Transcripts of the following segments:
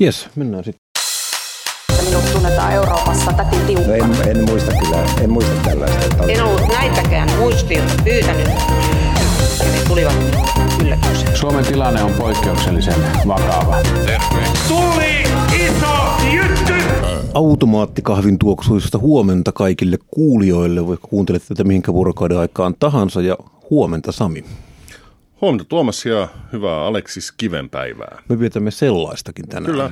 Jes, mennään sitten. Minut tunnetaan Euroopassa täti tiukka. No en, en muista kyllä, en muista tällaista. Että En ollut näitäkään muistiin pyytänyt. Ja ne tulivat yllätyksenä. Suomen tilanne on poikkeuksellisen vakava. Tuli iso jytty! Automaatikahvin tuoksuista huomenta kaikille kuulijoille, vaikka kuuntelette tätä mihinkä vuorokauden aikaan tahansa, ja huomenta Sami. Huomenta Tuomas ja hyvää Aleksis Kivenpäivää. Me vietämme sellaistakin tänään. Kyllä.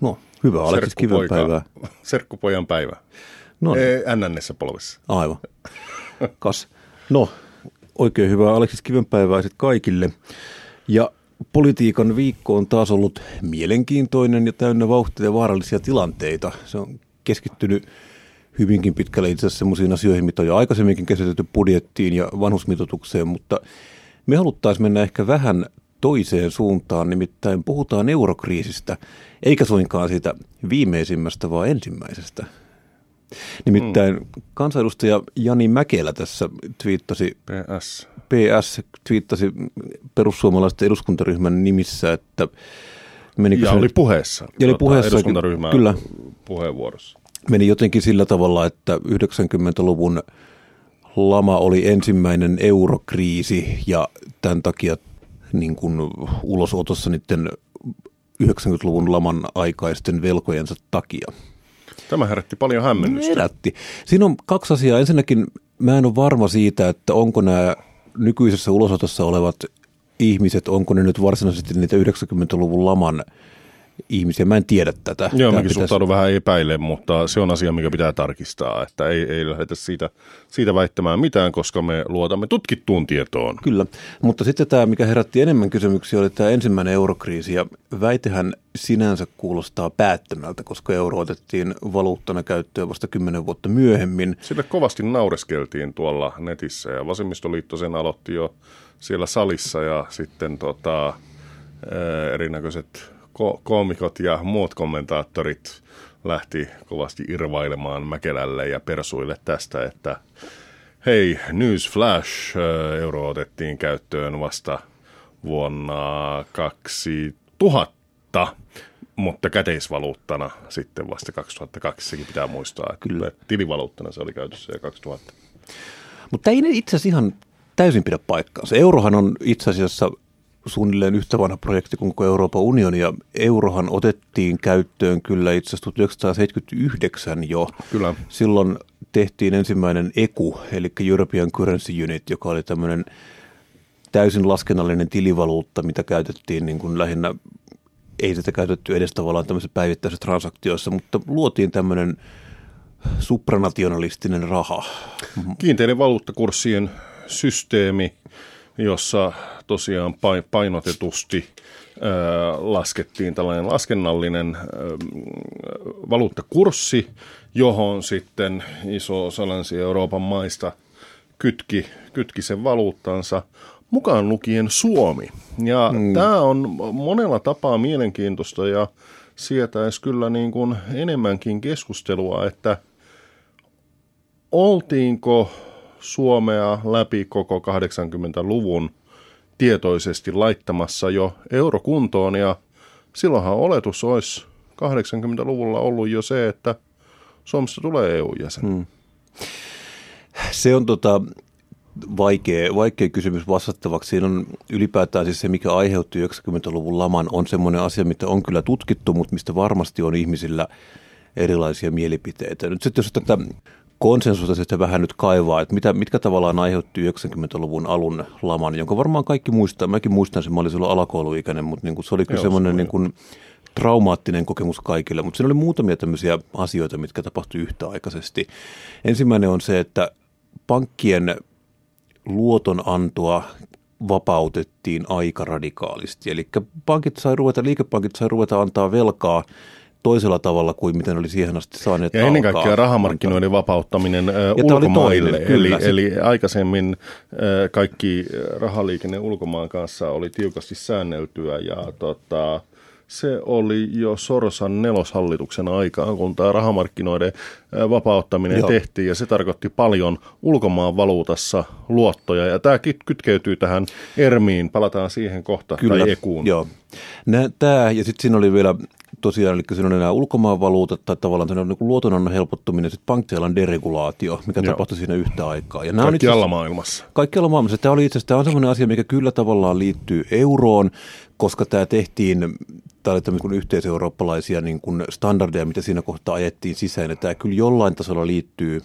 No, hyvää Aleksis Kivenpäivää. Serkkupojan päivä. No niin. NNssä polvissa. Aivan. Kas. No, oikein hyvää Aleksis Kivenpäivää sitten kaikille. Ja politiikan viikko on taas ollut mielenkiintoinen ja täynnä vauhtia ja vaarallisia tilanteita. Se on keskittynyt hyvinkin pitkälle itse asiassa sellaisiin asioihin, mitä on jo aikaisemminkin käsitelty budjettiin ja vanhusmitoitukseen, mutta me haluttaisiin mennä ehkä vähän toiseen suuntaan, nimittäin puhutaan eurokriisistä, eikä suinkaan siitä viimeisimmästä, vaan ensimmäisestä. Nimittäin mm. kansanedustaja Jani Mäkelä tässä twiittasi, PS. PS twiittasi perussuomalaisten eduskuntaryhmän nimissä, että menikö Ja se, oli puheessa. Ja oli tuota, puheessa, Eduskuntaryhmän kyllä. puheenvuorossa. meni jotenkin sillä tavalla, että 90-luvun lama oli ensimmäinen eurokriisi ja tämän takia niin kuin ulosotossa niiden 90-luvun laman aikaisten velkojensa takia. Tämä herätti paljon hämmennystä. Herätti. Siinä on kaksi asiaa. Ensinnäkin mä en ole varma siitä, että onko nämä nykyisessä ulosotossa olevat ihmiset, onko ne nyt varsinaisesti niitä 90-luvun laman ihmisiä. Mä en tiedä tätä. Joo, Tämä mäkin pitäisi- suhtaudun vähän epäilemään, mutta se on asia, mikä pitää tarkistaa, että ei, ei lähdetä siitä, siitä väittämään mitään, koska me luotamme tutkittuun tietoon. Kyllä, mutta sitten tämä, mikä herätti enemmän kysymyksiä, oli tämä ensimmäinen eurokriisi ja väitehän sinänsä kuulostaa päättömältä, koska euro otettiin valuuttana käyttöön vasta kymmenen vuotta myöhemmin. Sille kovasti naureskeltiin tuolla netissä ja vasemmistoliitto sen aloitti jo siellä salissa ja sitten tota, erinäköiset ko- koomikot ja muut kommentaattorit lähti kovasti irvailemaan Mäkelälle ja Persuille tästä, että hei, news flash, ää, euro otettiin käyttöön vasta vuonna 2000, mutta käteisvaluuttana sitten vasta 2002, sekin pitää muistaa, että Kyllä. tilivaluuttana se oli käytössä jo 2000. Mutta ei ne itse asiassa ihan täysin pidä paikkaansa. Eurohan on itse asiassa suunnilleen yhtä vanha projekti kuin koko Euroopan unioni ja eurohan otettiin käyttöön kyllä itse asiassa 1979 jo. Kyllä. Silloin tehtiin ensimmäinen EKU, eli European Currency Unit, joka oli tämmöinen täysin laskennallinen tilivaluutta, mitä käytettiin niin kuin lähinnä, ei sitä käytetty edes tavallaan tämmöisissä päivittäisissä transaktioissa, mutta luotiin tämmöinen supranationalistinen raha. Kiinteiden valuuttakurssien systeemi, jossa tosiaan pai- painotetusti laskettiin tällainen laskennallinen valuuttakurssi, johon sitten iso osa Länsi-Euroopan maista kytki, kytki sen valuuttansa, mukaan lukien Suomi. Ja mm. tämä on monella tapaa mielenkiintoista ja sietäisi kyllä niin kuin enemmänkin keskustelua, että oltiinko Suomea läpi koko 80-luvun tietoisesti laittamassa jo eurokuntoon ja silloinhan oletus olisi 80-luvulla ollut jo se, että Suomesta tulee EU-jäsen. Hmm. Se on tota, vaikea, vaikea kysymys vastattavaksi. Siinä on ylipäätään siis se, mikä aiheutti 90-luvun laman, on semmoinen asia, mitä on kyllä tutkittu, mutta mistä varmasti on ihmisillä erilaisia mielipiteitä. Nyt sitten jos tätä konsensusta sitten vähän nyt kaivaa, että mitä, mitkä tavallaan aiheutti 90-luvun alun laman, jonka varmaan kaikki muistaa. Mäkin muistan sen, mä olin silloin alakouluikäinen, mutta niin kuin se oli kyllä semmoinen niin kuin traumaattinen kokemus kaikille, mutta siinä oli muutamia tämmöisiä asioita, mitkä tapahtui yhtäaikaisesti. Ensimmäinen on se, että pankkien luotonantoa vapautettiin aika radikaalisti. Eli pankit sai ruveta, liikepankit sai ruveta antaa velkaa toisella tavalla kuin miten oli siihen asti saaneet Ja ennen kaikkea rahamarkkinoiden vapauttaminen oli ulkomaille. toinen, kyllä. eli, eli aikaisemmin kaikki rahaliikenne ulkomaan kanssa oli tiukasti säänneltyä ja tota, se oli jo Sorsan neloshallituksen aikaan, kun tämä rahamarkkinoiden vapauttaminen. Joo. tehtiin ja se tarkoitti paljon ulkomaan valuutassa luottoja ja tämä kytkeytyy tähän ERMiin, palataan siihen kohta, Kyllä, tai EKUun. joo. Tämä, ja sitten siinä oli vielä tosiaan, eli siinä oli nämä ulkomaanvaluutat tai tavallaan niin luotonannon helpottuminen, sitten pankkialan deregulaatio, mikä Joo. tapahtui siinä yhtä aikaa. Ja on itse Kaikkialla asiassa- maailmassa. Kaikkialla maailmassa. Tämä oli itse asiassa tämä on sellainen asia, mikä kyllä tavallaan liittyy euroon, koska tämä tehtiin, tämä oli tämmöisiä yhteiseurooppalaisia niin kuin standardeja, mitä siinä kohtaa ajettiin sisään. Ja tämä kyllä jollain tasolla liittyy,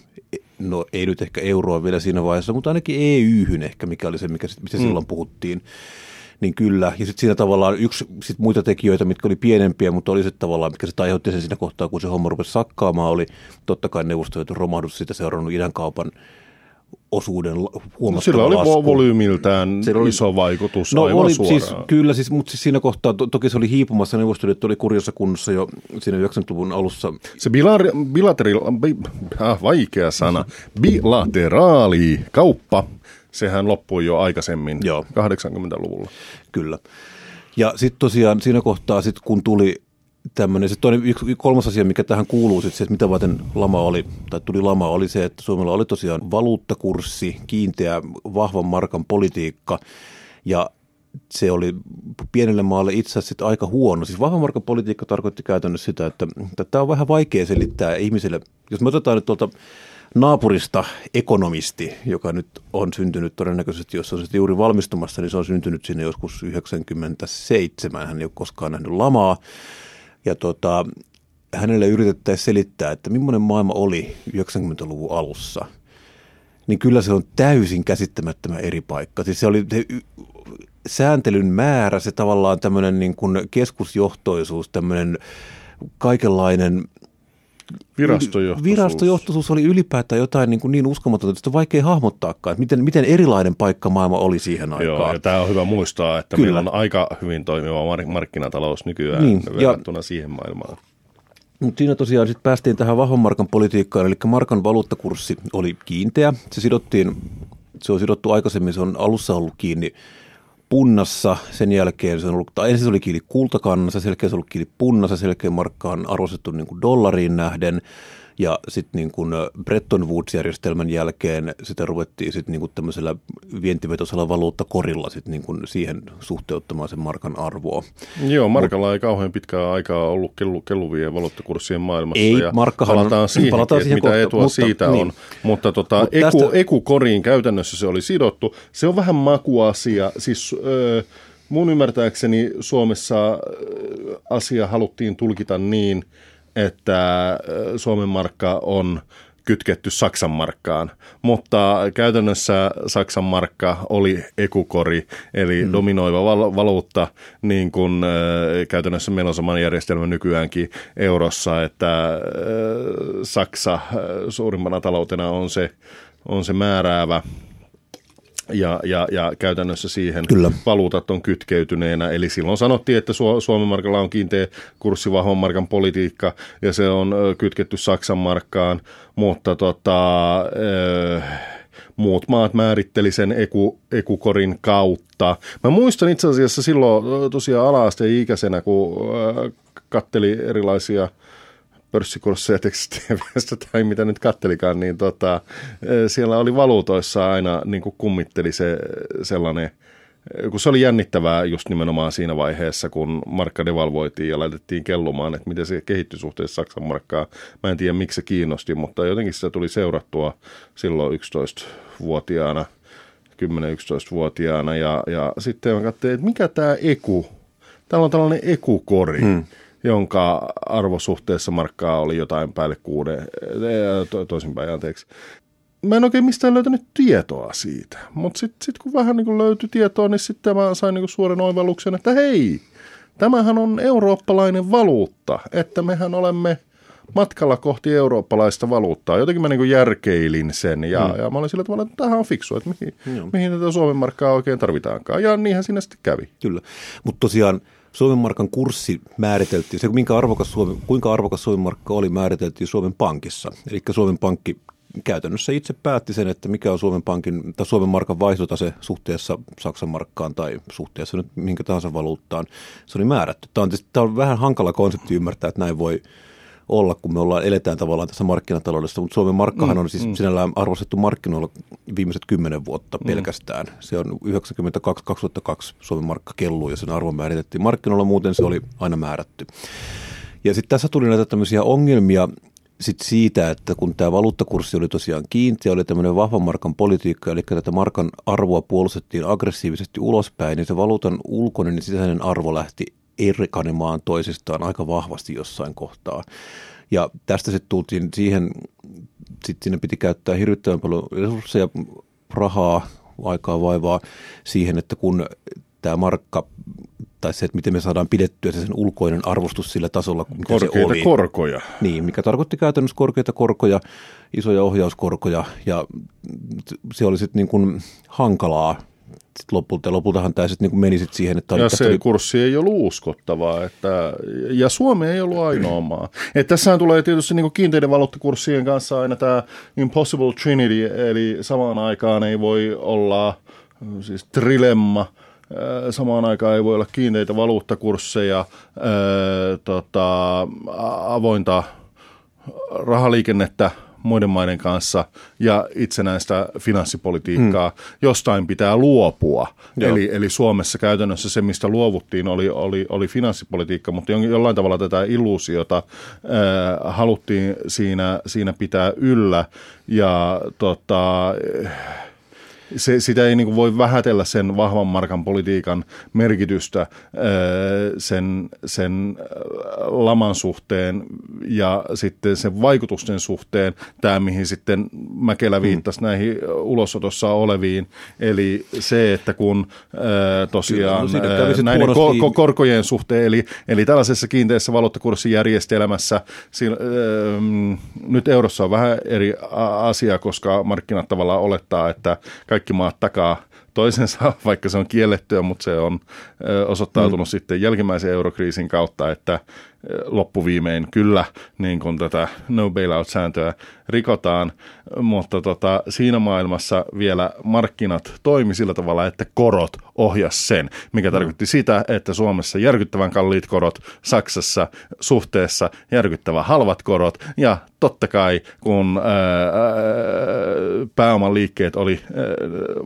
no ei nyt ehkä euroon vielä siinä vaiheessa, mutta ainakin EYhyn ehkä, mikä oli se, mikä, mistä mm. silloin puhuttiin. Niin kyllä, ja sitten siinä tavallaan yksi sit muita tekijöitä, mitkä oli pienempiä, mutta oli se tavallaan, mikä se aiheutti sen siinä kohtaa, kun se homma rupesi sakkaamaan, oli totta kai neuvostoliiton romahdus siitä seurannut idänkaupan osuuden la- huomattava Sillä oli lasku. volyymiltään Sillä oli- iso vaikutus No aivan oli suoraan. siis, kyllä, siis, mutta siis siinä kohtaa to, toki se oli hiipumassa, Neuvostoliitto oli kurjassa kunnossa jo siinä 90-luvun alussa. Se bilar, bilateri, bi, äh, vaikea sana, bilateraali kauppa, sehän loppui jo aikaisemmin, Joo. 80-luvulla. Kyllä. Ja sitten tosiaan siinä kohtaa, sit kun tuli tämmöinen, se toinen, yksi, kolmas asia, mikä tähän kuuluu, sit se, että mitä varten lama oli, tai tuli lama, oli se, että Suomella oli tosiaan valuuttakurssi, kiinteä, vahvan markan politiikka, ja se oli pienelle maalle itse asiassa sit aika huono. Siis vahvan markan politiikka tarkoitti käytännössä sitä, että, että tämä on vähän vaikea selittää ihmisille. Jos me otetaan nyt tuolta naapurista ekonomisti, joka nyt on syntynyt todennäköisesti, jos on sitten juuri valmistumassa, niin se on syntynyt sinne joskus 97. Hän ei ole koskaan nähnyt lamaa. Ja tota, hänelle yritettäisiin selittää, että millainen maailma oli 90-luvun alussa. Niin kyllä se on täysin käsittämättömän eri paikka. Siis se oli se sääntelyn määrä, se tavallaan tämmöinen niin kuin keskusjohtoisuus, tämmöinen kaikenlainen Virastojohtoisuus. Virastojohtoisuus oli ylipäätään jotain niin, kuin niin uskomatonta, että sitä on vaikea hahmottaakaan, että miten, miten erilainen paikka maailma oli siihen aikaan. Joo, ja tämä on hyvä muistaa, että Kyllä. meillä on aika hyvin toimiva mar- markkinatalous nykyään Niin, niin, ja- verrattuna siihen maailmaan. Mutta siinä tosiaan sitten päästiin tähän vahvan markan politiikkaan, eli markan valuuttakurssi oli kiinteä. Se sidottiin, se on sidottu aikaisemmin, se on alussa ollut kiinni punnassa, sen jälkeen se on ollut, tai ensin se oli kiinni kultakannassa, sen jälkeen se on ollut kiinni punnassa, sen jälkeen markka on arvostettu niin kuin dollariin nähden, ja sitten niin kuin Bretton Woods-järjestelmän jälkeen sitä ruvettiin sitten niin kuin tämmöisellä vientivetoisella valuuttakorilla sitten niin kuin siihen suhteuttamaan sen markan arvoa. Joo, markalla ei kauhean pitkää aikaa ollut kellu, kelluvien valuuttakurssien maailmassa. Ei, ja markkahan palataan siihen, palataan siihen mitä kohta, etua mutta- siitä niin. on. Mutta tota, Mut eku, tästä- ekukoriin käytännössä se oli sidottu. Se on vähän makuasia. Siis ö, mun ymmärtääkseni Suomessa asia haluttiin tulkita niin, että Suomen markka on kytketty Saksan markkaan, mutta käytännössä Saksan markka oli ekukori, eli mm. dominoiva val- valuutta, niin kuin äh, käytännössä meillä on sama järjestelmä nykyäänkin eurossa, että äh, Saksa äh, suurimmana taloutena on se, on se määräävä ja, ja, ja käytännössä siihen Kyllä. valuutat on kytkeytyneenä. Eli silloin sanottiin, että Su- Suomen markalla on kiinteä kurssi vahvan markan politiikka ja se on kytketty Saksan markkaan, mutta tota, muut maat määritteli sen eku, ekukorin kautta. Mä muistan itse asiassa silloin tosiaan ala-asteen ikäisenä, kun katteli erilaisia pörssikursseja tekstiviestistä tai mitä nyt kattelikaan, niin tota, eh, siellä oli valuutoissa aina niin kuin kummitteli se sellainen, eh, kun se oli jännittävää just nimenomaan siinä vaiheessa, kun markka devalvoitiin ja laitettiin kellumaan, että miten se kehittyi suhteessa Saksan markkaan. Mä en tiedä, miksi se kiinnosti, mutta jotenkin se tuli seurattua silloin 11-vuotiaana, 10-11-vuotiaana ja, ja sitten mä katsoin, että mikä tämä eku, täällä on tällainen ekukori, hmm jonka arvosuhteessa markkaa oli jotain päälle kuuden, eh, to, toisinpäin anteeksi. Mä en oikein mistään löytänyt tietoa siitä, mutta sitten sit kun vähän niin kuin löytyi tietoa, niin sitten mä sain niin kuin suoran oivalluksen, että hei, tämähän on eurooppalainen valuutta, että mehän olemme matkalla kohti eurooppalaista valuuttaa. Jotenkin mä niin järkeilin sen ja, mm. ja mä olin sillä tavalla, että tämähän on fiksu, että mihin, mihin tätä Suomen markkaa oikein tarvitaankaan. Ja niinhän siinä sitten kävi. Kyllä, mutta tosiaan Suomen markan kurssi määriteltiin, se minkä arvokas Suomi, kuinka arvokas Suomen markka oli määriteltiin Suomen Pankissa. Eli Suomen Pankki käytännössä itse päätti sen, että mikä on Suomen Pankin tai Suomen markan vaihtotase suhteessa Saksan markkaan tai suhteessa nyt minkä tahansa valuuttaan. Se oli määrätty. Tämä on, tietysti, tämä on vähän hankala konsepti ymmärtää, että näin voi olla, kun me ollaan, eletään tavallaan tässä markkinataloudessa, mutta Suomen markkahan on siis sinällään arvostettu markkinoilla viimeiset kymmenen vuotta pelkästään. Se on 92-2002 Suomen markka kelluu ja sen arvo määritettiin markkinoilla, muuten se oli aina määrätty. Ja sitten tässä tuli näitä tämmöisiä ongelmia sit siitä, että kun tämä valuuttakurssi oli tosiaan kiinteä, oli tämmöinen vahvan markan politiikka, eli tätä markan arvoa puolustettiin aggressiivisesti ulospäin, niin se valuutan ulkoinen ja sisäinen arvo lähti erkanemaan toisistaan aika vahvasti jossain kohtaa. Ja tästä sitten tultiin siihen, sitten siinä piti käyttää hirvittävän paljon resursseja, rahaa, aikaa vaivaa siihen, että kun tämä markka tai se, että miten me saadaan pidettyä se sen ulkoinen arvostus sillä tasolla, mikä se Korkeita oli. korkoja. Niin, mikä tarkoitti käytännössä korkeita korkoja, isoja ohjauskorkoja ja se oli sitten niin kuin hankalaa. Lopulta, lopultahan tämä sitten niin meni sit siihen, että Ja se oli- kurssi ei ollut uskottavaa, että, ja Suomi ei ollut ainoa maa. Et tässähän tulee tietysti niin kiinteiden valuuttakurssien kanssa aina tämä impossible trinity, eli samaan aikaan ei voi olla siis trilemma, äh, samaan aikaan ei voi olla kiinteitä valuuttakursseja, ää, tota, a- avointa rahaliikennettä muiden maiden kanssa ja itsenäistä finanssipolitiikkaa. Hmm. Jostain pitää luopua. Joo. Eli, eli Suomessa käytännössä se, mistä luovuttiin, oli, oli, oli finanssipolitiikka, mutta jo- jollain tavalla tätä illuusiota ää, haluttiin siinä, siinä pitää yllä. Ja tota, se, sitä ei niin kuin voi vähätellä sen vahvan markan politiikan merkitystä sen, sen laman suhteen ja sitten sen vaikutusten suhteen, tämä mihin sitten Mäkelä viittasi mm. näihin ulosotossa oleviin, eli se, että kun tosiaan Kyllä, no näiden ko- ko- korkojen suhteen, eli, eli tällaisessa kiinteässä valuuttakurssijärjestelmässä sillä, ähm, nyt eurossa on vähän eri asia, koska markkinat tavallaan olettaa, että kaikki maat takaa toisensa, vaikka se on kiellettyä, mutta se on osoittautunut mm. sitten jälkimmäisen eurokriisin kautta, että loppuviimein kyllä niin kun tätä no bailout-sääntöä rikotaan, mutta tota, siinä maailmassa vielä markkinat toimi sillä tavalla, että korot ohjas sen, mikä tarkoitti sitä, että Suomessa järkyttävän kalliit korot, Saksassa suhteessa järkyttävän halvat korot ja totta kai kun ää, ää, pääoman liikkeet oli ää,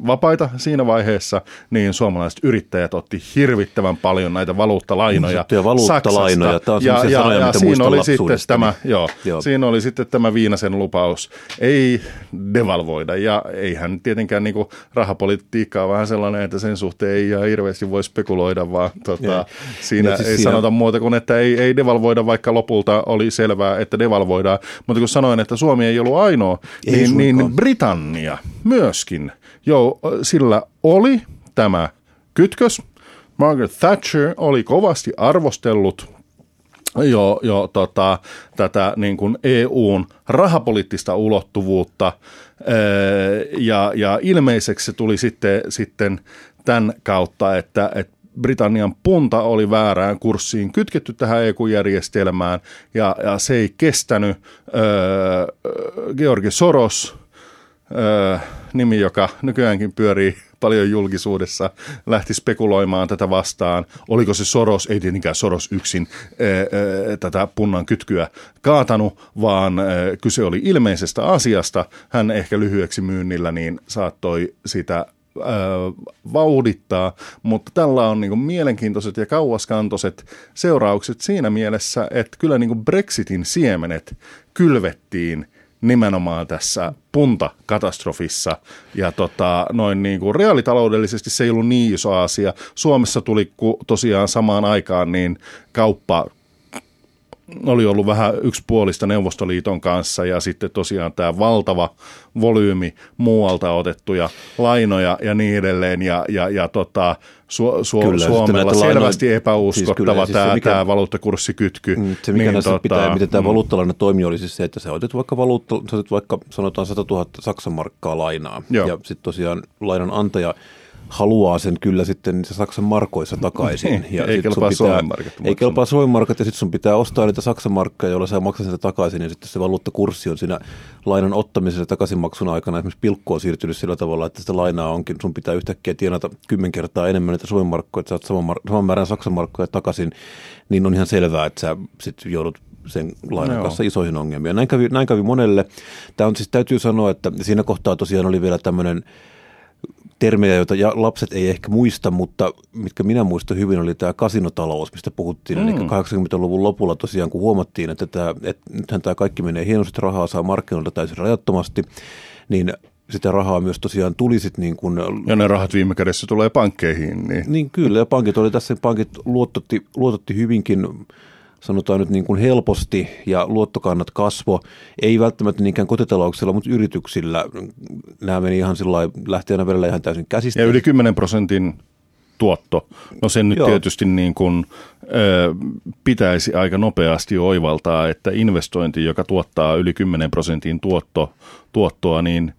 vapaita siinä vaiheessa, niin suomalaiset yrittäjät otti hirvittävän paljon näitä valuuttalainoja sanottuja valuuttalainoja. Saksasta. Tämä on ja, ja, sanoja, ja mitä siinä oli sitten tämä, joo, Joo. siinä oli sitten tämä Viinasen lupaus, ei devalvoida ja eihän tietenkään niin rahapolitiikka on vähän sellainen, että sen suhteen ei ihan hirveästi voi spekuloida, vaan tota, Ei. siinä Ja siis ei siinä- sanota muuta kuin, että ei, ei devalvoida, vaikka lopulta oli selvää, että devalvoidaan. Mutta kun sanoin, että Suomi ei ollut ainoa, Ei niin, suinkaan. niin Britannia myöskin, jo sillä oli tämä kytkös. Margaret Thatcher oli kovasti arvostellut jo, jo tota, tätä niin kuin EUn rahapoliittista ulottuvuutta ja, ja ilmeiseksi se tuli sitten, sitten tämän kautta, että, että Britannian punta oli väärään kurssiin kytketty tähän EU-järjestelmään ja, ja se ei kestänyt. Öö, Georgi Soros, öö, nimi, joka nykyäänkin pyörii paljon julkisuudessa, lähti spekuloimaan tätä vastaan. Oliko se Soros, ei tietenkään Soros yksin öö, öö, tätä punnan kytkyä kaatanut, vaan öö, kyse oli ilmeisestä asiasta. Hän ehkä lyhyeksi myynnillä niin saattoi sitä vauhdittaa, mutta tällä on niin mielenkiintoiset ja kauaskantoiset seuraukset siinä mielessä, että kyllä niin Brexitin siemenet kylvettiin nimenomaan tässä puntakatastrofissa. Ja tota, noin niin kuin reaalitaloudellisesti se ei ollut niin iso asia. Suomessa tuli tosiaan samaan aikaan niin kauppa oli ollut vähän yksipuolista Neuvostoliiton kanssa ja sitten tosiaan tämä valtava volyymi muualta otettuja lainoja ja niin edelleen ja, ja, ja tota, Su- Su- Kyllä, Suomella näitä lainoja- selvästi siis epäuskottava kyllä, siis tämä, mikä- tämä valuuttakurssikytky. Mm, Se mikä niin, näissä tota, pitää, miten tämä mm, valuuttalaina toimi, oli siis se, että sä otit vaikka valuutta, sä otit vaikka sanotaan 100 000 Saksan markkaa lainaa. Joo. Ja sitten tosiaan lainan antaja haluaa sen kyllä sitten se Saksan markoissa takaisin. Ja Ei kelpaa Suomen markat Ei kelpaa Suomen markat ja sitten sun pitää ostaa niitä Saksan markkoja, joilla sä maksat sitä takaisin. Ja sitten se valuuttakurssi on siinä lainan ottamisen ja takaisinmaksun aikana esimerkiksi pilkku on siirtynyt sillä tavalla, että sitä lainaa onkin. Sun pitää yhtäkkiä tienata kymmen kertaa enemmän niitä Suomen markkoja, että saat saman, mar- saman määrän Saksan markkoja takaisin. Niin on ihan selvää, että sä sit joudut sen lainan kanssa isoihin ongelmiin. Näin kävi, näin kävi monelle. Tämä on siis, täytyy sanoa, että siinä kohtaa tosiaan oli vielä tämmöinen termejä, joita ja lapset ei ehkä muista, mutta mitkä minä muistan hyvin, oli tämä kasinotalous, mistä puhuttiin. Mm. Eli 80-luvun lopulla tosiaan, kun huomattiin, että, tämä, että nythän tämä kaikki menee hienosti, rahaa saa markkinoilta täysin rajattomasti, niin sitä rahaa myös tosiaan tuli sitten niin kuin... Ja ne rahat viime kädessä tulee pankkeihin. Niin, niin kyllä, ja pankit oli tässä, pankit luototti, luototti hyvinkin sanotaan nyt niin kuin helposti ja luottokannat kasvo, ei välttämättä niinkään kotitalouksilla, mutta yrityksillä. Nämä meni ihan sillä lähteenä välillä ihan täysin käsistä. Ja yli 10 prosentin tuotto. No sen nyt Joo. tietysti niin kuin, ö, pitäisi aika nopeasti oivaltaa, että investointi, joka tuottaa yli 10 prosentin tuotto, tuottoa, niin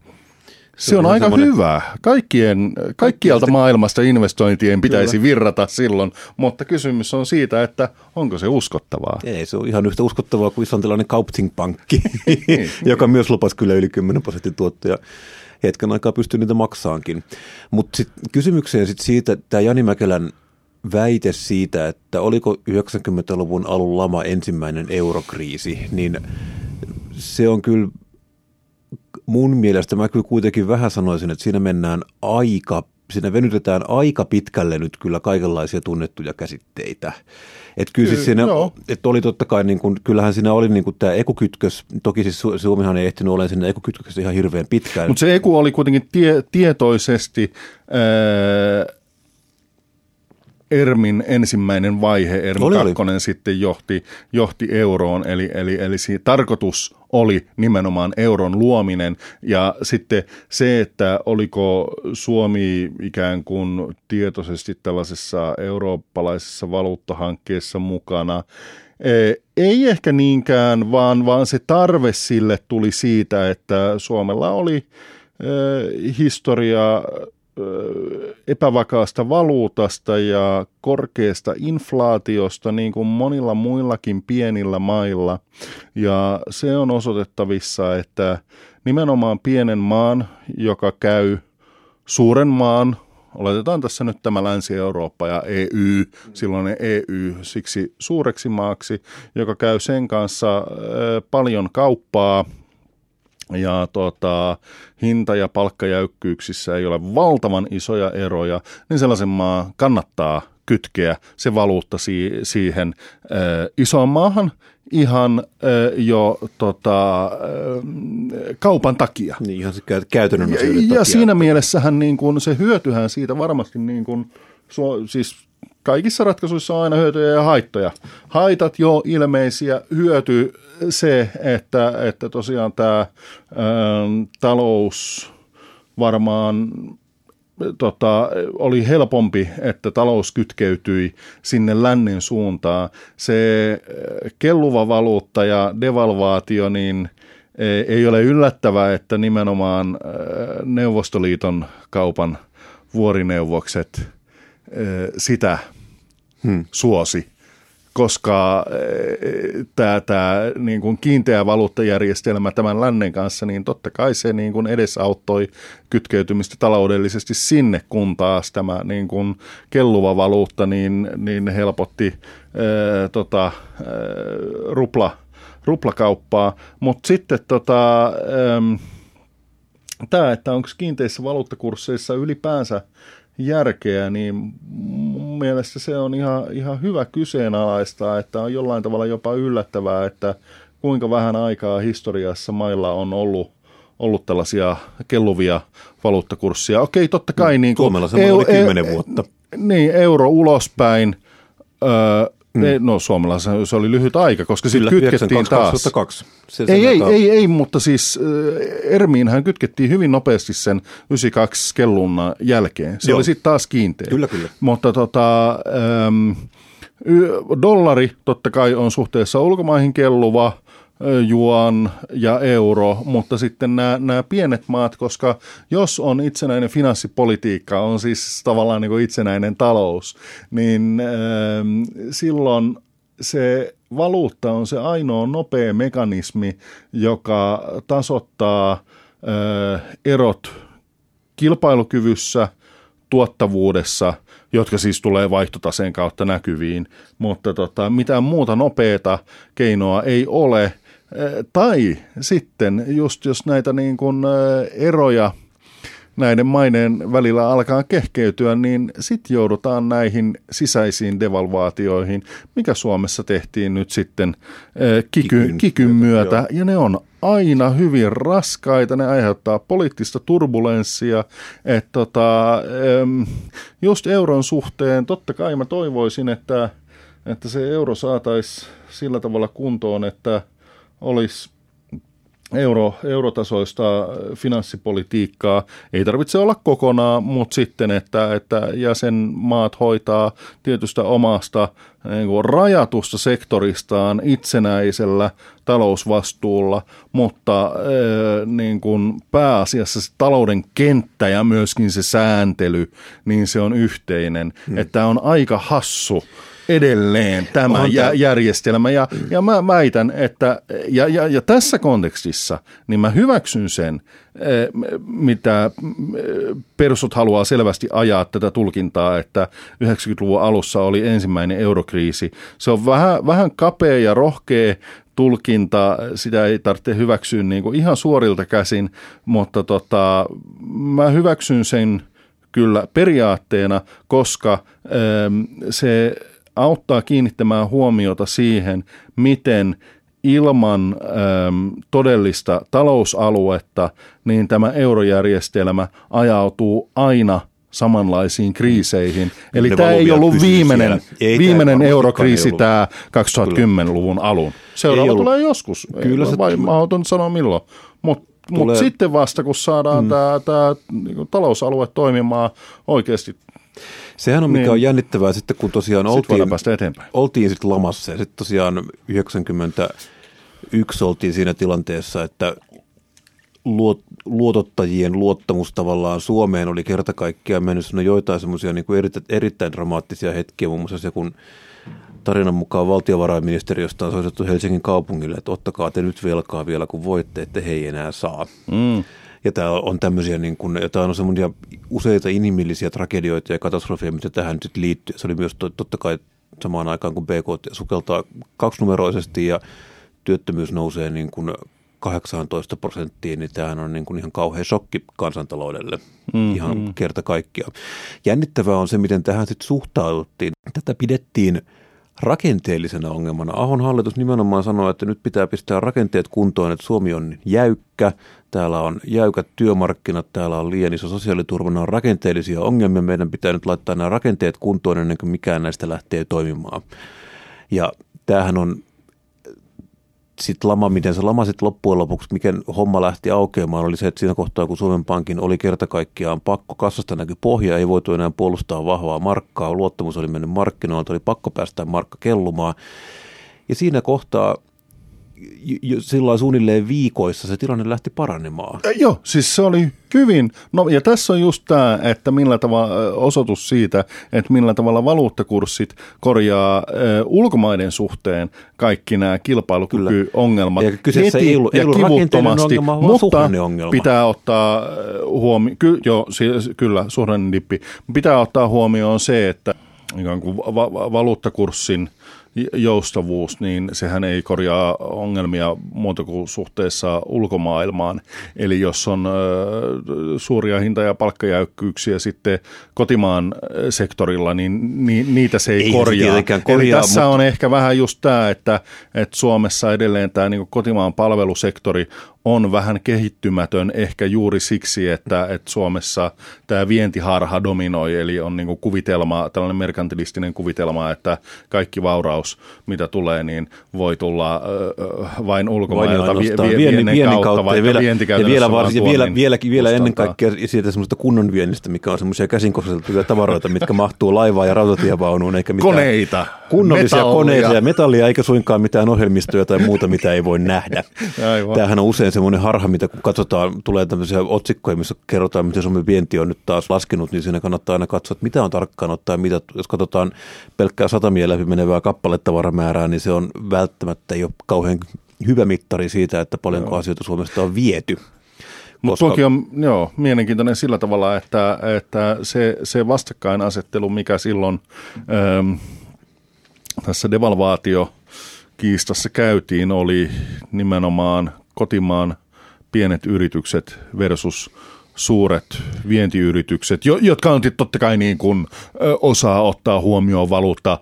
se on aika semmoinen... hyvä. Kaikkien, kaikkialta maailmasta investointien pitäisi Kyllä. virrata silloin, mutta kysymys on siitä, että onko se uskottavaa. Ei, se on ihan yhtä uskottavaa kuin islantilainen Kaupting-pankki, niin. joka myös lupasi kyllä yli 10 prosentin tuottoja hetken aikaa pystyy niitä maksaankin. Mutta kysymykseen sit siitä, tämä Jani Mäkelän väite siitä, että oliko 90-luvun alun lama ensimmäinen eurokriisi, niin se on kyllä mun mielestä mä kyllä kuitenkin vähän sanoisin, että siinä mennään aika, siinä venytetään aika pitkälle nyt kyllä kaikenlaisia tunnettuja käsitteitä. Että kyllä siis siinä, että oli totta kai, niin kuin, kyllähän siinä oli niin kuin tämä ekukytkös, toki siis Suomihan ei ehtinyt olemaan sinne ekukytkössä ihan hirveän pitkään. Mutta se eku oli kuitenkin tie, tietoisesti ää, ERMin ensimmäinen vaihe, ERM oli, 2 oli. sitten johti, johti euroon, eli, eli, eli siinä tarkoitus oli nimenomaan euron luominen. Ja sitten se, että oliko Suomi ikään kuin tietoisesti tällaisessa eurooppalaisessa valuuttahankkeessa mukana, e, ei ehkä niinkään, vaan, vaan se tarve sille tuli siitä, että Suomella oli e, historia epävakaasta valuutasta ja korkeasta inflaatiosta niin kuin monilla muillakin pienillä mailla. Ja se on osoitettavissa, että nimenomaan pienen maan, joka käy suuren maan, oletetaan tässä nyt tämä Länsi-Eurooppa ja EU, silloin EU siksi suureksi maaksi, joka käy sen kanssa paljon kauppaa – ja tota, hinta- ja palkkajäykkyyksissä ei ole valtavan isoja eroja, niin sellaisen maa kannattaa kytkeä se valuutta si- siihen ö, isoon maahan ihan ö, jo tota, ö, kaupan takia. Niin ihan se käytännön ja, takia. Ja siinä mielessähän niin kun, se hyötyhän siitä varmasti niin kun, su- siis kaikissa ratkaisuissa on aina hyötyjä ja haittoja. Haitat jo ilmeisiä, hyöty se, että, että tosiaan tämä ä, talous varmaan tota, oli helpompi, että talous kytkeytyi sinne lännen suuntaan. Se kelluva valuutta ja devalvaatio, niin ei ole yllättävää, että nimenomaan Neuvostoliiton kaupan vuorineuvokset sitä hmm. suosi, koska tämä, tämä niin kuin kiinteä valuuttajärjestelmä tämän lännen kanssa, niin totta kai se niin kuin edesauttoi kytkeytymistä taloudellisesti sinne, kun taas tämä niin kuin kelluva valuutta niin, niin helpotti ää, tota, ää, rupla, ruplakauppaa. Mutta sitten tota, tämä, että onko kiinteissä valuuttakursseissa ylipäänsä – järkeä, niin mun mielestä se on ihan, ihan hyvä kyseenalaistaa, että on jollain tavalla jopa yllättävää, että kuinka vähän aikaa historiassa mailla on ollut ollut tällaisia kelluvia valuuttakurssia. Okei, totta kai... No, niin kuin, Suomella se oli kymmenen vuotta. Niin, euro ulospäin. Öö, Mm. Ei, no Suomella se, oli lyhyt aika, koska sitten kytkettiin 92, taas. Se ei, ei, ei, ei, mutta siis äh, Ermiinhän kytkettiin hyvin nopeasti sen 92 kellunnan jälkeen. Se Joo. oli sitten taas kiinteä. Kyllä, kyllä. Mutta tota, ähm, dollari totta kai on suhteessa ulkomaihin kelluva – juan ja euro, mutta sitten nämä, nämä pienet maat, koska jos on itsenäinen finanssipolitiikka, on siis tavallaan niin kuin itsenäinen talous, niin äh, silloin se valuutta on se ainoa nopea mekanismi, joka tasoittaa äh, erot kilpailukyvyssä, tuottavuudessa, jotka siis tulee vaihtotaseen kautta näkyviin, mutta tota, mitään muuta nopeata keinoa ei ole. Tai sitten just jos näitä niin kuin eroja näiden maiden välillä alkaa kehkeytyä, niin sitten joudutaan näihin sisäisiin devalvaatioihin, mikä Suomessa tehtiin nyt sitten kiky, Kikyn kikyn myötä, ja ne on aina hyvin raskaita, ne aiheuttaa poliittista turbulenssia, että tota, just euron suhteen, totta kai mä toivoisin, että, että se euro saataisiin sillä tavalla kuntoon, että olisi euro, eurotasoista finanssipolitiikkaa. Ei tarvitse olla kokonaan, mutta sitten, että, että jäsenmaat hoitaa tietystä omasta niin kuin rajatusta sektoristaan itsenäisellä talousvastuulla, mutta äh, niin kuin pääasiassa se talouden kenttä ja myöskin se sääntely, niin se on yhteinen. Hmm. Että on aika hassu edelleen tämä jä, järjestelmä. Ja, ja mä väitän, että ja, ja, ja tässä kontekstissa niin mä hyväksyn sen, eh, mitä eh, persut haluaa selvästi ajaa tätä tulkintaa, että 90-luvun alussa oli ensimmäinen eurokriisi. Se on vähän, vähän kapea ja rohkea tulkinta, sitä ei tarvitse hyväksyä niin kuin ihan suorilta käsin, mutta tota, mä hyväksyn sen kyllä periaatteena, koska ähm, se auttaa kiinnittämään huomiota siihen, miten ilman äm, todellista talousaluetta, niin tämä eurojärjestelmä ajautuu aina samanlaisiin kriiseihin. Eli Ne tämä ei ollut viimeinen. Ei tämä viimeinen eurokriisi ei tämä 2010-luvun alun. Seuraava Ei tulee joskus. Kyllä se- Vai mahdoton sanoa milloin. Mutta mut Tulee- sitten vasta, kun saadaan mm. tämä tää, niinku, talousalue toimimaan oikeasti, Sehän on mikä Niin. on jännittävää sitten, kun tosiaan voidaan oltiin, päästä eteenpäin. oltiin sitten lamassa ja sitten tosiaan 91 oltiin siinä tilanteessa, että luot, luotottajien luottamus tavallaan Suomeen oli kerta kaikkiaan mennyt sinne joitain semmoisia niin erittäin, erittäin dramaattisia hetkiä, muun muassa se, kun tarinan mukaan valtiovarainministeriöstä on soitettu Helsingin kaupungille, että ottakaa te nyt velkaa vielä, kun voitte, että he ei enää saa. Mm. Ja tämä on tämmöisiä, niin kuin, ja tää on semmoisia useita inhimillisiä tragedioita ja katastrofeja, mitä tähän nyt liittyy. Se oli myös to- totta kai samaan aikaan, kun BKT sukeltaa kaksinumeroisesti ja työttömyys nousee niin kuin 18 prosenttiin, niin tämähän on niin kuin ihan kauhea shokki kansantaloudelle. Mm, ihan mm. kerta kaikkiaan. Jännittävää on se, miten tähän sitten suhtauduttiin. Tätä pidettiin rakenteellisena ongelmana. Ahon hallitus nimenomaan sanoi, että nyt pitää pistää rakenteet kuntoon, että Suomi on jäykkä, täällä on jäykät työmarkkinat, täällä on liian iso sosiaaliturva, nämä on rakenteellisia ongelmia, meidän pitää nyt laittaa nämä rakenteet kuntoon ennen kuin mikään näistä lähtee toimimaan. Ja tämähän on sitten lama, miten se lama sitten loppujen lopuksi, mikä homma lähti aukeamaan, oli se, että siinä kohtaa, kun Suomen Pankin oli kerta kaikkiaan pakko, kassasta näky pohja, ei voitu enää puolustaa vahvaa markkaa, luottamus oli mennyt markkinoilta, oli pakko päästä markka kellumaan. Ja siinä kohtaa silloin suunnilleen viikoissa se tilanne lähti paranemaan. Äh, Joo, siis se oli hyvin. No ja tässä on just tämä, että millä tavalla osoitus siitä, että millä tavalla valuuttakurssit korjaa ö, ulkomaiden suhteen kaikki nämä kilpailukykyongelmat. Ja kyseessä ei ollut- ei ja ollut rakenteellinen kivuttomasti, ongelma, mutta pitää ottaa huomioon, ky, joo, si, kyllä, suhdannedippi. Pitää ottaa huomioon se, että ikään kuin va- va- valuuttakurssin joustavuus, niin sehän ei korjaa ongelmia muuta kuin suhteessa ulkomaailmaan. Eli jos on suuria hinta- ja palkkajäykkyyksiä sitten kotimaan sektorilla, niin ni, niitä se ei, Ei se korjaa. Eli korjaa, tässä mutta- on ehkä vähän just tämä, että, että Suomessa edelleen tämä niin kotimaan palvelusektori on vähän kehittymätön ehkä juuri siksi, että, että Suomessa tämä vientiharha dominoi, eli on niin kuvitelma, tällainen merkantilistinen kuvitelma, että kaikki vauraus, mitä tulee, niin voi tulla äh, vain ulkomailta vie, vie, viennin, viennin kautta, kautta, ja vielä, ja vielä, varsin, ja vielä, tuonnin vielä, vielä ennen kaikkea siitä semmoista kunnon viennistä, mikä on semmoisia käsinkosteltuja tavaroita, mitkä mahtuu laivaan ja rautatievaunuun, eikä mitään Koneita, kunnollisia metallia. koneita ja metallia, eikä suinkaan mitään ohjelmistoja tai muuta, mitä ei voi nähdä. Aivan. Tämähän on usein semmoinen harha, mitä kun katsotaan, tulee tämmöisiä otsikkoja, missä kerrotaan, miten Suomen vienti on nyt taas laskenut, niin siinä kannattaa aina katsoa, että mitä on tarkkaan ottaa, mitä, jos katsotaan pelkkää satamia läpi menevää kappaletavaramäärää, niin se on välttämättä ei ole kauhean hyvä mittari siitä, että paljonko asioita Suomesta on viety. Mutta toki on joo, mielenkiintoinen sillä tavalla, että, että se, se vastakkainasettelu, mikä silloin ähm, tässä devalvaatio kiistassa käytiin, oli nimenomaan kotimaan pienet yritykset versus suuret vientiyritykset, jotka on totta kai niin kuin, osaa ottaa huomioon valuutta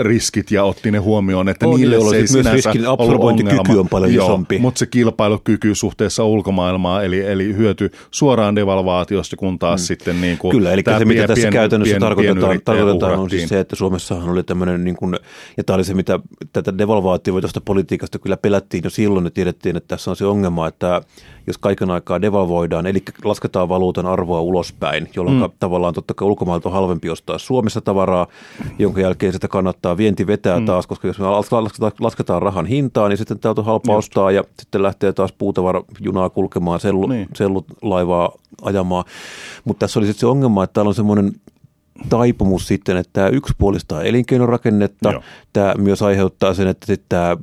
riskit ja otti ne huomioon, että on, niille se siis myös riskin absorbointikyky on paljon Joo, isompi. Mutta se kilpailukyky suhteessa ulkomaailmaan, eli, eli hyöty suoraan devalvaatiosta, kun taas hmm. sitten niin kuin Kyllä, eli se mitä tässä pien, käytännössä pien, tarkoitetaan, tarkoitetaan on siis se, että Suomessahan oli tämmöinen, niin kuin, ja tämä oli se, mitä tätä devalvaatioita politiikasta kyllä pelättiin jo silloin, ja tiedettiin, että tässä on se ongelma, että jos kaiken aikaa devalvoidaan, eli lasketaan valuutan arvoa ulospäin, jolloin mm. tavallaan totta kai ulkomailta on halvempi ostaa Suomessa tavaraa, jonka jälkeen sitä kannattaa vienti vetää mm. taas, koska jos me lasketaan, lasketaan rahan hintaa, niin sitten täältä on halpa Just. ostaa ja sitten lähtee taas puutavarajunaa kulkemaan, sellu, niin. sellulaivaa ajamaan. Mutta tässä oli sitten se ongelma, että täällä on semmoinen taipumus sitten, että tämä yksipuolistaa elinkeinorakennetta. Joo. Tämä myös aiheuttaa sen, että sitten tämä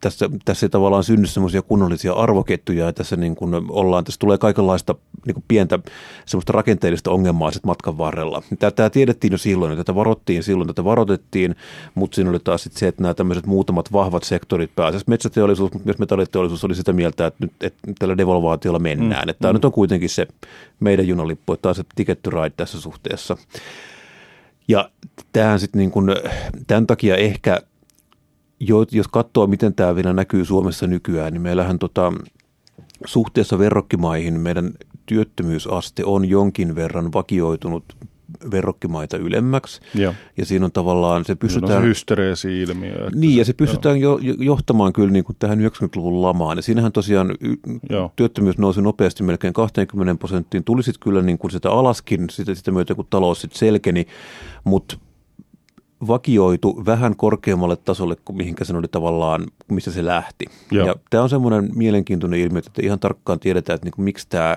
tässä, tässä ei tavallaan synny semmoisia kunnollisia arvoketjuja ja tässä niin kuin ollaan, tässä tulee kaikenlaista niin kuin pientä semmoista rakenteellista ongelmaa sitten matkan varrella. Tätä tiedettiin jo silloin, tätä varoittiin silloin, tätä varoitettiin, mutta siinä oli taas sit se, että nämä tämmöiset muutamat vahvat sektorit pääsivät. Metsäteollisuus, myös metalliteollisuus oli sitä mieltä, että nyt että tällä devalvaatiolla mennään. Mm. Että tämä mm. nyt on kuitenkin se meidän junalippu, että tämä on se ticket to ride tässä suhteessa. Ja tähän sitten niin kuin, tämän takia ehkä jos katsoo, miten tämä vielä näkyy Suomessa nykyään, niin meillähän tota, suhteessa verrokkimaihin meidän työttömyysaste on jonkin verran vakioitunut verrokkimaita ylemmäksi. Ja, ja siinä on tavallaan, se pystytään... No se ilmiö Niin, ja se pystytään jo, johtamaan kyllä niin kuin tähän 90-luvun lamaan. Ja siinähän tosiaan Joo. työttömyys nousi nopeasti melkein 20 prosenttiin. Tuli sitten kyllä niin kuin sitä alaskin sitä, sitä myötä, kun talous sitten selkeni, mutta vakioitu vähän korkeammalle tasolle kuin mihinkä se oli tavallaan, missä se lähti. Joo. Ja tämä on semmoinen mielenkiintoinen ilmiö, että ihan tarkkaan tiedetään, että niin kuin, miksi tämä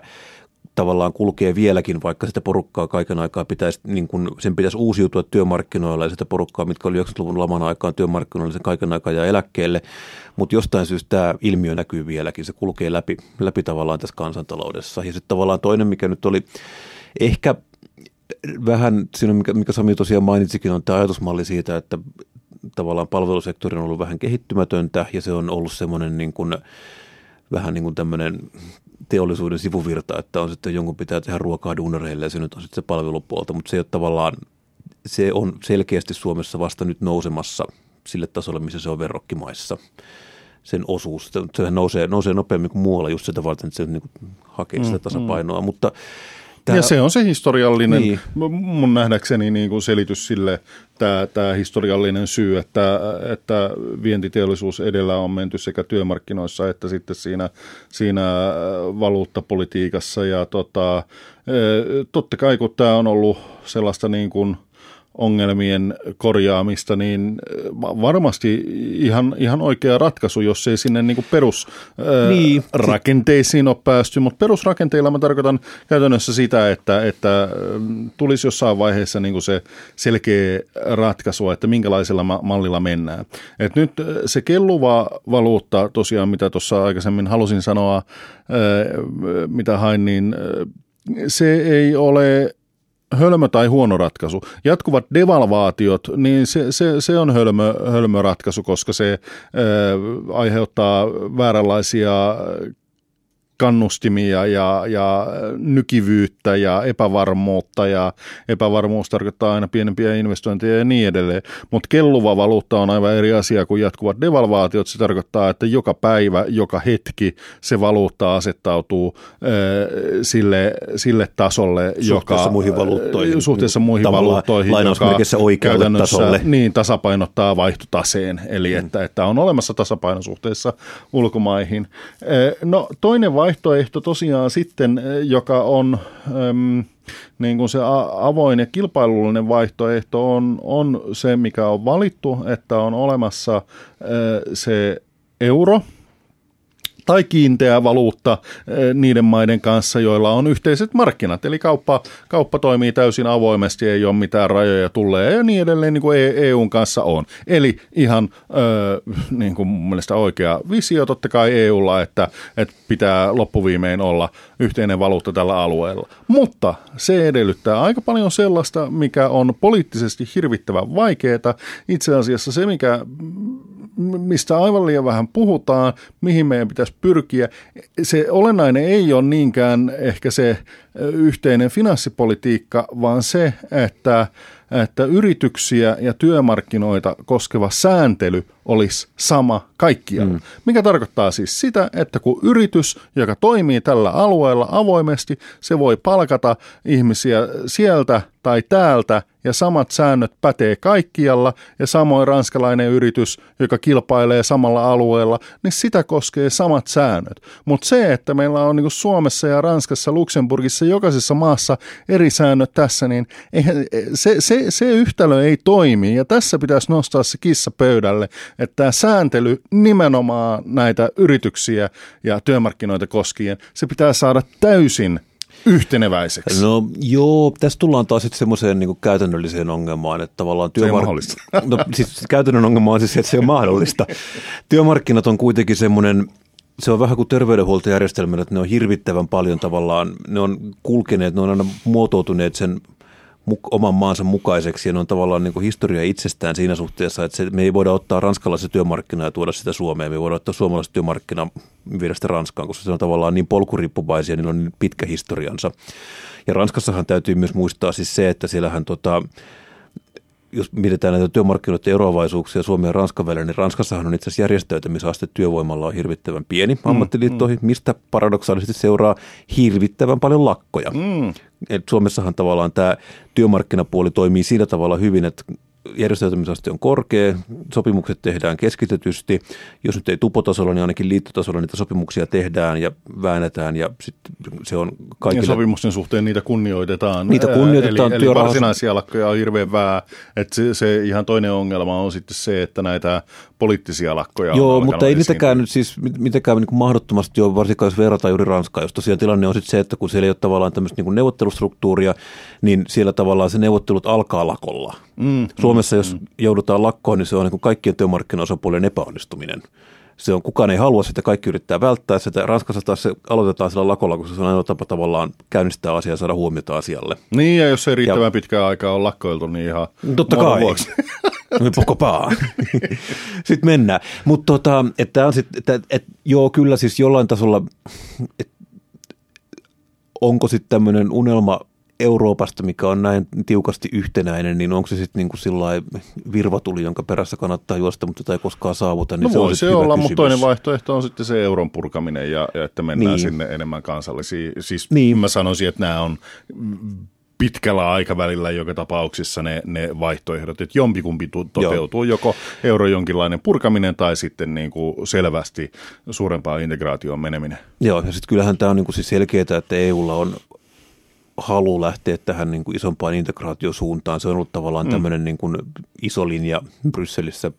tavallaan kulkee vieläkin, vaikka sitä porukkaa kaiken aikaa pitäisi, niin kuin sen pitäisi uusiutua työmarkkinoilla ja sitä porukkaa, mitkä oli 90-luvun laman aikaan työmarkkinoilla, sen kaiken aikaa ja eläkkeelle. Mutta jostain syystä tämä ilmiö näkyy vieläkin, se kulkee läpi, läpi tavallaan tässä kansantaloudessa. Ja sitten tavallaan toinen, mikä nyt oli ehkä vähän siinä, mikä, mikä Sami tosiaan mainitsikin, on tämä ajatusmalli siitä, että tavallaan palvelusektori on ollut vähän kehittymätöntä ja se on ollut semmoinen niin kuin, vähän niin kuin tämmöinen teollisuuden sivuvirta, että on sitten jonkun pitää tehdä ruokaa duunareille ja se nyt on sitten se palvelupuolta, mutta se ei ole tavallaan, se on selkeästi Suomessa vasta nyt nousemassa sille tasolle, missä se on verrokkimaissa sen osuus. Se nousee, nousee nopeammin kuin muualla just sitä varten, että se niin hakee sitä mm, tasapainoa, mm. mutta – Tämä, ja se on se historiallinen, niin. mun nähdäkseni niin kuin selitys sille, tämä, tämä historiallinen syy, että, että vientiteollisuus edellä on menty sekä työmarkkinoissa että sitten siinä, siinä valuuttapolitiikassa. Ja tota, totta kai kun tämä on ollut sellaista niin kuin – ongelmien korjaamista, niin äh, varmasti ihan, ihan oikea ratkaisu, jos ei sinne niin kuin perusrakenteisiin niin. ole päästy. Mutta perusrakenteilla mä tarkoitan käytännössä sitä, että, että tulisi jossain vaiheessa niin kuin se selkeä ratkaisu, että minkälaisella mallilla mennään. Et nyt se kelluva valuutta tosiaan, mitä tuossa aikaisemmin halusin sanoa, mitä hain, niin se ei ole hölmö tai huono ratkaisu. Jatkuvat devalvaatiot, niin se, se, se on hölmö, hölmö ratkaisu, koska se äh, aiheuttaa vääränlaisia kannustimia ja, ja nykivyyttä ja epävarmuutta ja epävarmuus tarkoittaa aina pienempiä investointeja ja niin edelleen. Mutta kelluva valuutta on aivan eri asia kuin jatkuvat devalvaatiot. Se tarkoittaa, että joka päivä, joka hetki se valuutta asettautuu äh, sille, sille tasolle, suhteessa joka, muihin valuuttoihin, suhteessa muihin valuuttoihin, joka oikealle tasolle. Niin, tasapainottaa vaihtotaseen, eli mm. että, että on olemassa tasapaino suhteessa ulkomaihin. No toinen vaihtoehto tosiaan sitten, eh, joka on äm, niin kuin se avoin ja kilpailullinen vaihtoehto on, on se, mikä on valittu, että on olemassa ä, eh, se euro tai kiinteä valuutta eh, niiden maiden kanssa, joilla on yhteiset markkinat. Eli kauppa, kauppa toimii täysin avoimesti, ei ole mitään rajoja tulee ja niin edelleen niin kuin EUn kanssa on. Eli ihan äh, niin kuin mun mielestä oikea visio totta kai EUlla, että, että pitää loppuviimein olla yhteinen valuutta tällä alueella. Mutta se edellyttää aika paljon sellaista, mikä on poliittisesti hirvittävän vaikeaa. Itse asiassa se, mikä mistä aivan liian vähän puhutaan, mihin meidän pitäisi pyrkiä. Se olennainen ei ole niinkään ehkä se yhteinen finanssipolitiikka, vaan se, että että yrityksiä ja työmarkkinoita koskeva sääntely olisi sama kaikkialla. Mm. Mikä tarkoittaa siis sitä, että kun yritys, joka toimii tällä alueella avoimesti, se voi palkata ihmisiä sieltä tai täältä ja samat säännöt pätee kaikkialla ja samoin ranskalainen yritys, joka kilpailee samalla alueella, niin sitä koskee samat säännöt. Mutta se, että meillä on niin Suomessa ja Ranskassa, Luxemburgissa, jokaisessa maassa eri säännöt tässä, niin eihän, se, se, se yhtälö ei toimi ja tässä pitäisi nostaa se kissa pöydälle, että tämä sääntely nimenomaan näitä yrityksiä ja työmarkkinoita koskien, se pitää saada täysin yhteneväiseksi? No joo, tässä tullaan taas sitten semmoiseen niin käytännölliseen ongelmaan, että tavallaan työmarkkinat... No siis käytännön ongelma on siis, että se on mahdollista. Työmarkkinat on kuitenkin semmoinen, se on vähän kuin terveydenhuoltojärjestelmät, että ne on hirvittävän paljon tavallaan, ne on kulkeneet, ne on aina muotoutuneet sen oman maansa mukaiseksi ja ne on tavallaan niin kuin historia itsestään siinä suhteessa, että se, me ei voida ottaa ranskalaisia työmarkkinaa ja tuoda sitä Suomeen, me ei voida ottaa suomalaista työmarkkinaa viedä sitä Ranskaan, koska se on tavallaan niin polkuriippuvaisia, niillä on niin pitkä historiansa. Ja Ranskassahan täytyy myös muistaa siis se, että siellähän tota, jos mietitään näitä työmarkkinoiden eroavaisuuksia Suomen ja Ranskan välillä, niin Ranskassahan on itse asiassa järjestäytymisaste työvoimalla on hirvittävän pieni mm, ammattiliittoihin, mm. mistä paradoksaalisesti seuraa hirvittävän paljon lakkoja. Mm. Et Suomessahan tavallaan tämä työmarkkinapuoli toimii sillä tavalla hyvin, että järjestäytymisaste on korkea, sopimukset tehdään keskitetysti. Jos nyt ei tupotasolla, niin ainakin liittotasolla niitä sopimuksia tehdään ja väännetään ja sitten se on kaikille... Ja sopimusten suhteen niitä kunnioitetaan. Niitä kunnioitetaan. Eli, eli varsinaisia lakkoja on hirveän vähän. Että se, se, ihan toinen ongelma on sitten se, että näitä poliittisia lakkoja Joo, mutta ei niitäkään nyt siis mitenkään niin kuin mahdottomasti ole, varsinkaan jos verrataan juuri Ranskaa, jos tosiaan tilanne on sitten se, että kun siellä ei ole tavallaan tämmöistä niin neuvottelustruktuuria, niin siellä tavallaan se neuvottelut alkaa lakolla. Mm, Suomessa, mm, jos mm. joudutaan lakkoon, niin se on niin kuin kaikkien työmarkkinaosapuolien epäonnistuminen se on, kukaan ei halua sitä, kaikki yrittää välttää sitä. Ranskassa taas se aloitetaan sillä lakolla, koska se on ainoa tapa tavallaan käynnistää asiaa ja saada huomiota asialle. Niin, ja jos ei riittävän ja, pitkään aikaa on lakkoiltu, niin ihan Totta kai. Vuoksi. Pokopaa. sitten mennään. Mutta tota, että on sit, että, et, joo, kyllä siis jollain tasolla, et, onko sitten tämmöinen unelma Euroopasta, mikä on näin tiukasti yhtenäinen, niin onko se sitten niin kuin virvatuli, jonka perässä kannattaa juosta, mutta sitä ei koskaan saavuta? Niin no se voi on se olla, mutta toinen vaihtoehto on sitten se euron purkaminen ja, ja että mennään niin. sinne enemmän kansallisia. Siis niin. mä sanoisin, että nämä on pitkällä aikavälillä joka tapauksessa ne, ne vaihtoehdot, että jompikumpi toteutuu, Joo. joko euro jonkinlainen purkaminen tai sitten niin kuin selvästi suurempaa integraatioon meneminen. Joo, ja sitten kyllähän tämä on niin kuin siis selkeää, että EUlla on halu lähteä tähän niin kuin isompaan integraatiosuuntaan. Se on ollut tavallaan mm. tämmöinen niin kuin iso linja Brysselissä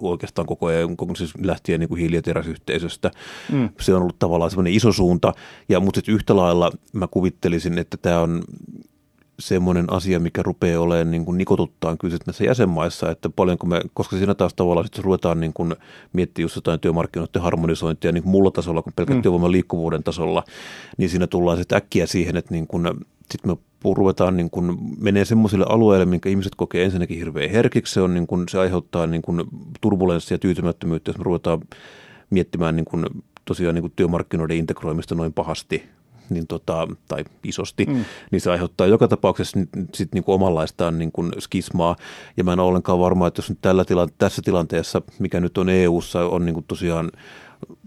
oikeastaan koko ajan, siis lähtien niin kuin. Mm. Se on ollut tavallaan semmoinen iso suunta, ja, mutta yhtä lailla mä kuvittelisin, että tämä on semmoinen asia, mikä rupeaa olemaan niin kuin nikotuttaan kyllä näissä jäsenmaissa, että paljonko me, koska siinä taas tavallaan sitten ruvetaan niin kuin miettimään just jotain työmarkkinoiden harmonisointia niin kuin muulla tasolla kuin pelkän mm. työvoiman liikkuvuuden tasolla, niin siinä tullaan sitten äkkiä siihen, että niin kuin, sitten me ruvetaan niin kuin, menee semmoisille alueille, minkä ihmiset kokee ensinnäkin hirveän herkiksi, se, on niin kuin, se aiheuttaa niin kuin turbulenssia ja tyytymättömyyttä, jos me ruvetaan miettimään niin kuin, tosiaan niin kuin työmarkkinoiden integroimista noin pahasti niin tota, tai isosti, mm. niin se aiheuttaa joka tapauksessa sit niin kuin omanlaistaan niin kuin skismaa. Ja mä en ole ollenkaan varma, että jos nyt tällä tila, tässä tilanteessa, mikä nyt on EU-ssa, on niin kuin tosiaan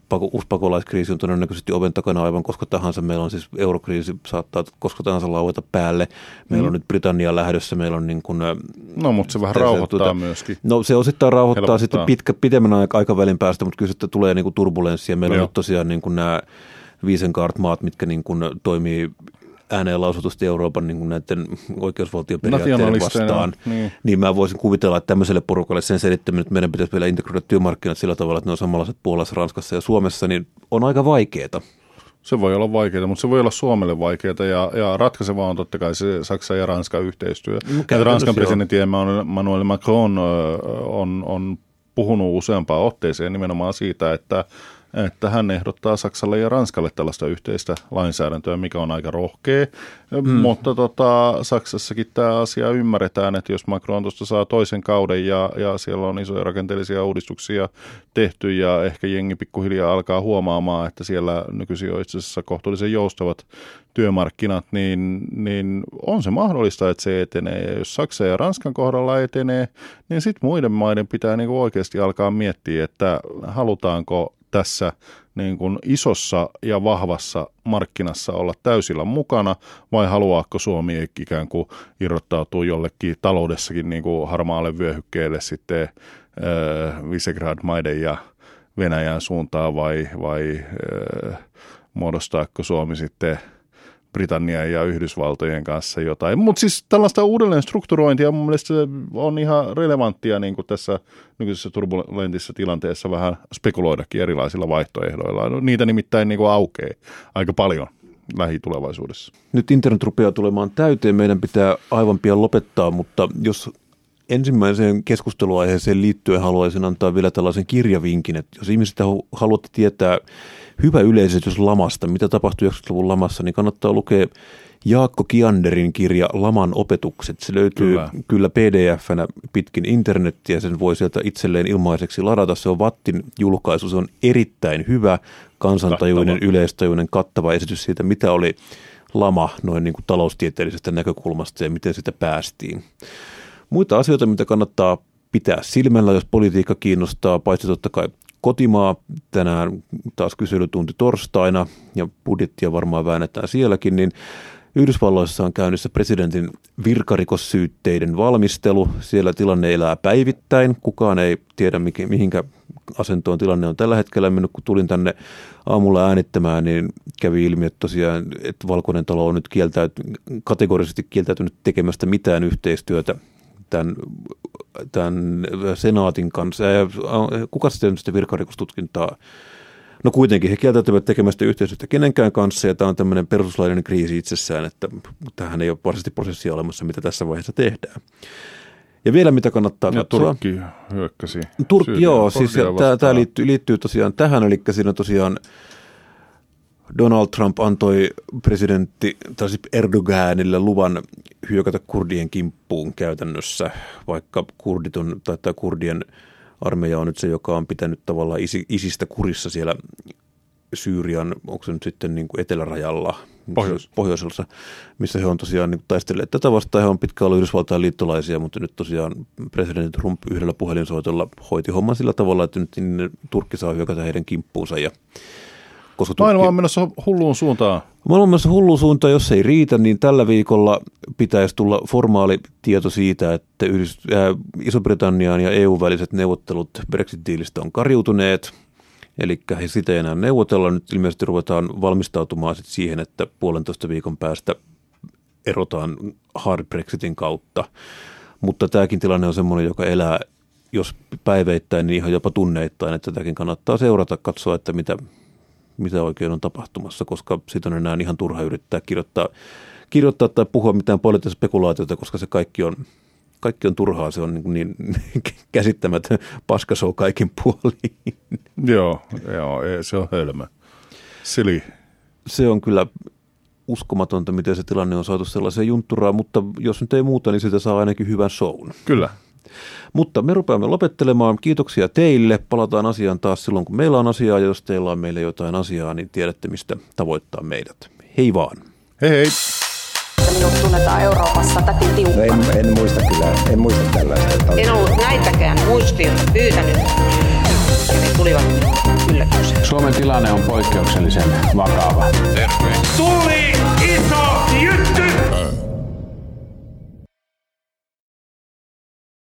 pako, uusi pakolaiskriisi on todennäköisesti oven takana aivan koska tahansa. Meillä on siis eurokriisi, saattaa koska tahansa laueta päälle. Meillä mm. on nyt Britannia lähdössä, meillä on niin kuin, No, mutta se vähän tässä, rauhoittaa tuota, myöskin. No se osittain rauhoittaa Helpottaa. sitten pitkä, pitemmän aikavälin päästä, mutta kyllä sitten tulee niin kuin turbulenssia. Meillä Joo. on nyt tosiaan niin kuin nämä Viisenkaart-maat, mitkä niin kuin toimii ääneen lausutusti Euroopan niin kuin näiden oikeusvaltioperiaatteiden vastaan, niin. niin. mä voisin kuvitella, että tämmöiselle porukalle sen selittäminen, että meidän pitäisi vielä integroida työmarkkinat sillä tavalla, että ne on samanlaiset Puolassa, Ranskassa ja Suomessa, niin on aika vaikeaa. Se voi olla vaikeaa, mutta se voi olla Suomelle vaikeaa ja, ja ratkaiseva on totta kai se Saksa ja Ranskan yhteistyö. Ja käytännössä Ranskan presidentti Emmanuel Macron on, on puhunut useampaan otteeseen nimenomaan siitä, että että hän ehdottaa Saksalle ja Ranskalle tällaista yhteistä lainsäädäntöä, mikä on aika rohkea. Mm. Mutta tota, Saksassakin tämä asia ymmärretään, että jos Macron tuosta saa toisen kauden ja, ja siellä on isoja rakenteellisia uudistuksia tehty ja ehkä jengi pikkuhiljaa alkaa huomaamaan, että siellä nykyisin on itse asiassa kohtuullisen joustavat työmarkkinat, niin, niin on se mahdollista, että se etenee. Ja jos Saksa ja Ranskan kohdalla etenee, niin sitten muiden maiden pitää niinku oikeasti alkaa miettiä, että halutaanko tässä niin kuin isossa ja vahvassa markkinassa olla täysillä mukana, vai haluaako Suomi ikään kuin irrottautua jollekin taloudessakin niin kuin harmaalle vyöhykkeelle sitten äh, Visegrad-maiden ja Venäjän suuntaan, vai, vai äh, muodostaako Suomi sitten Britannian ja Yhdysvaltojen kanssa jotain. Mutta siis tällaista uudelleen strukturointia mun mielestä on ihan relevanttia niin kuin tässä nykyisessä turbulentissa tilanteessa vähän spekuloidakin erilaisilla vaihtoehdoilla. No, niitä nimittäin niin kuin aukeaa aika paljon lähitulevaisuudessa. Nyt internet rupeaa tulemaan täyteen, meidän pitää aivan pian lopettaa, mutta jos ensimmäiseen keskusteluaiheeseen liittyen haluaisin antaa vielä tällaisen kirjavinkin, että jos ihmiset haluatte tietää hyvä yleisesitys lamasta, mitä tapahtui 90-luvun lamassa, niin kannattaa lukea Jaakko Kianderin kirja Laman opetukset. Se löytyy kyllä, kyllä pdf-nä pitkin internettiä, sen voi sieltä itselleen ilmaiseksi ladata. Se on Vattin julkaisu, se on erittäin hyvä, kansantajuinen, kattava. yleistajuinen, kattava esitys siitä, mitä oli lama noin niin kuin taloustieteellisestä näkökulmasta ja miten sitä päästiin. Muita asioita, mitä kannattaa pitää silmällä, jos politiikka kiinnostaa, paitsi totta kai kotimaa. Tänään taas kyselytunti torstaina ja budjettia varmaan väännetään sielläkin, niin Yhdysvalloissa on käynnissä presidentin virkarikossyytteiden valmistelu. Siellä tilanne elää päivittäin. Kukaan ei tiedä, mihinkä asentoon tilanne on tällä hetkellä mennyt. Kun tulin tänne aamulla äänittämään, niin kävi ilmi, että tosiaan että Valkoinen talo on nyt kieltäyty, kategorisesti kieltäytynyt tekemästä mitään yhteistyötä tämän, tämän senaatin kanssa. Ja kuka sitten sitä virkarikostutkintaa? No kuitenkin he kieltäytyvät tekemästä yhteistyötä kenenkään kanssa ja tämä on tämmöinen perustuslaillinen kriisi itsessään, että tähän ei ole varsinaisesti prosessia olemassa, mitä tässä vaiheessa tehdään. Ja vielä mitä kannattaa ja katsoa. Turkki hyökkäsi. Turkki, joo, siis tämä liittyy, liittyy tosiaan tähän, eli siinä tosiaan Donald Trump antoi presidentti tai siis Erdoganille luvan hyökätä kurdien kimppuun käytännössä, vaikka kurdit on, tai tämä kurdien armeija on nyt se, joka on pitänyt tavallaan isistä kurissa siellä Syyrian, onko se nyt sitten niin kuin etelärajalla, Pohjois. pohjoisella, missä he on tosiaan niin taistelleet tätä vastaan. He on pitkään ollut Yhdysvaltain liittolaisia, mutta nyt tosiaan presidentti Trump yhdellä puhelinsoitolla hoiti homman sillä tavalla, että nyt niin Turkki saa hyökätä heidän kimppuunsa ja koska Turkki... Maailma on menossa hulluun suuntaan. Maailma on menossa hulluun suuntaan, jos ei riitä, niin tällä viikolla pitäisi tulla formaali tieto siitä, että Yhdys- äh, Iso-Britannian ja EU-väliset neuvottelut Brexit-diilistä on karjutuneet. Eli he sitä ei enää neuvotella. Nyt ilmeisesti ruvetaan valmistautumaan sit siihen, että puolentoista viikon päästä erotaan hard Brexitin kautta. Mutta tämäkin tilanne on sellainen, joka elää jos päiveittäin, niin ihan jopa tunneittain, että tätäkin kannattaa seurata, katsoa, että mitä, mitä oikein on tapahtumassa, koska siitä on enää ihan turha yrittää kirjoittaa, kirjoittaa tai puhua mitään poliittista spekulaatiota, koska se kaikki on, kaikki on turhaa, se on niin, niin käsittämätön paskasou kaikin puoliin. Joo, joo, se on hölmö. Sili. Se on kyllä uskomatonta, miten se tilanne on saatu sellaiseen juntturaan, mutta jos nyt ei muuta, niin sitä saa ainakin hyvän shown. Kyllä. Mutta me rupeamme lopettelemaan. Kiitoksia teille. Palataan asiaan taas silloin, kun meillä on asiaa. Ja jos teillä on meille jotain asiaa, niin tiedätte, mistä tavoittaa meidät. Hei vaan. Hei hei. Minut tunnetaan Euroopassa täti tiukka. No en, en muista kyllä, en muista tällaista. Että En ollut näitäkään muistiin pyytänyt. Ja ne tulivat yllätyksenä. Suomen tilanne on poikkeuksellisen vakava. Tuli iso jytty!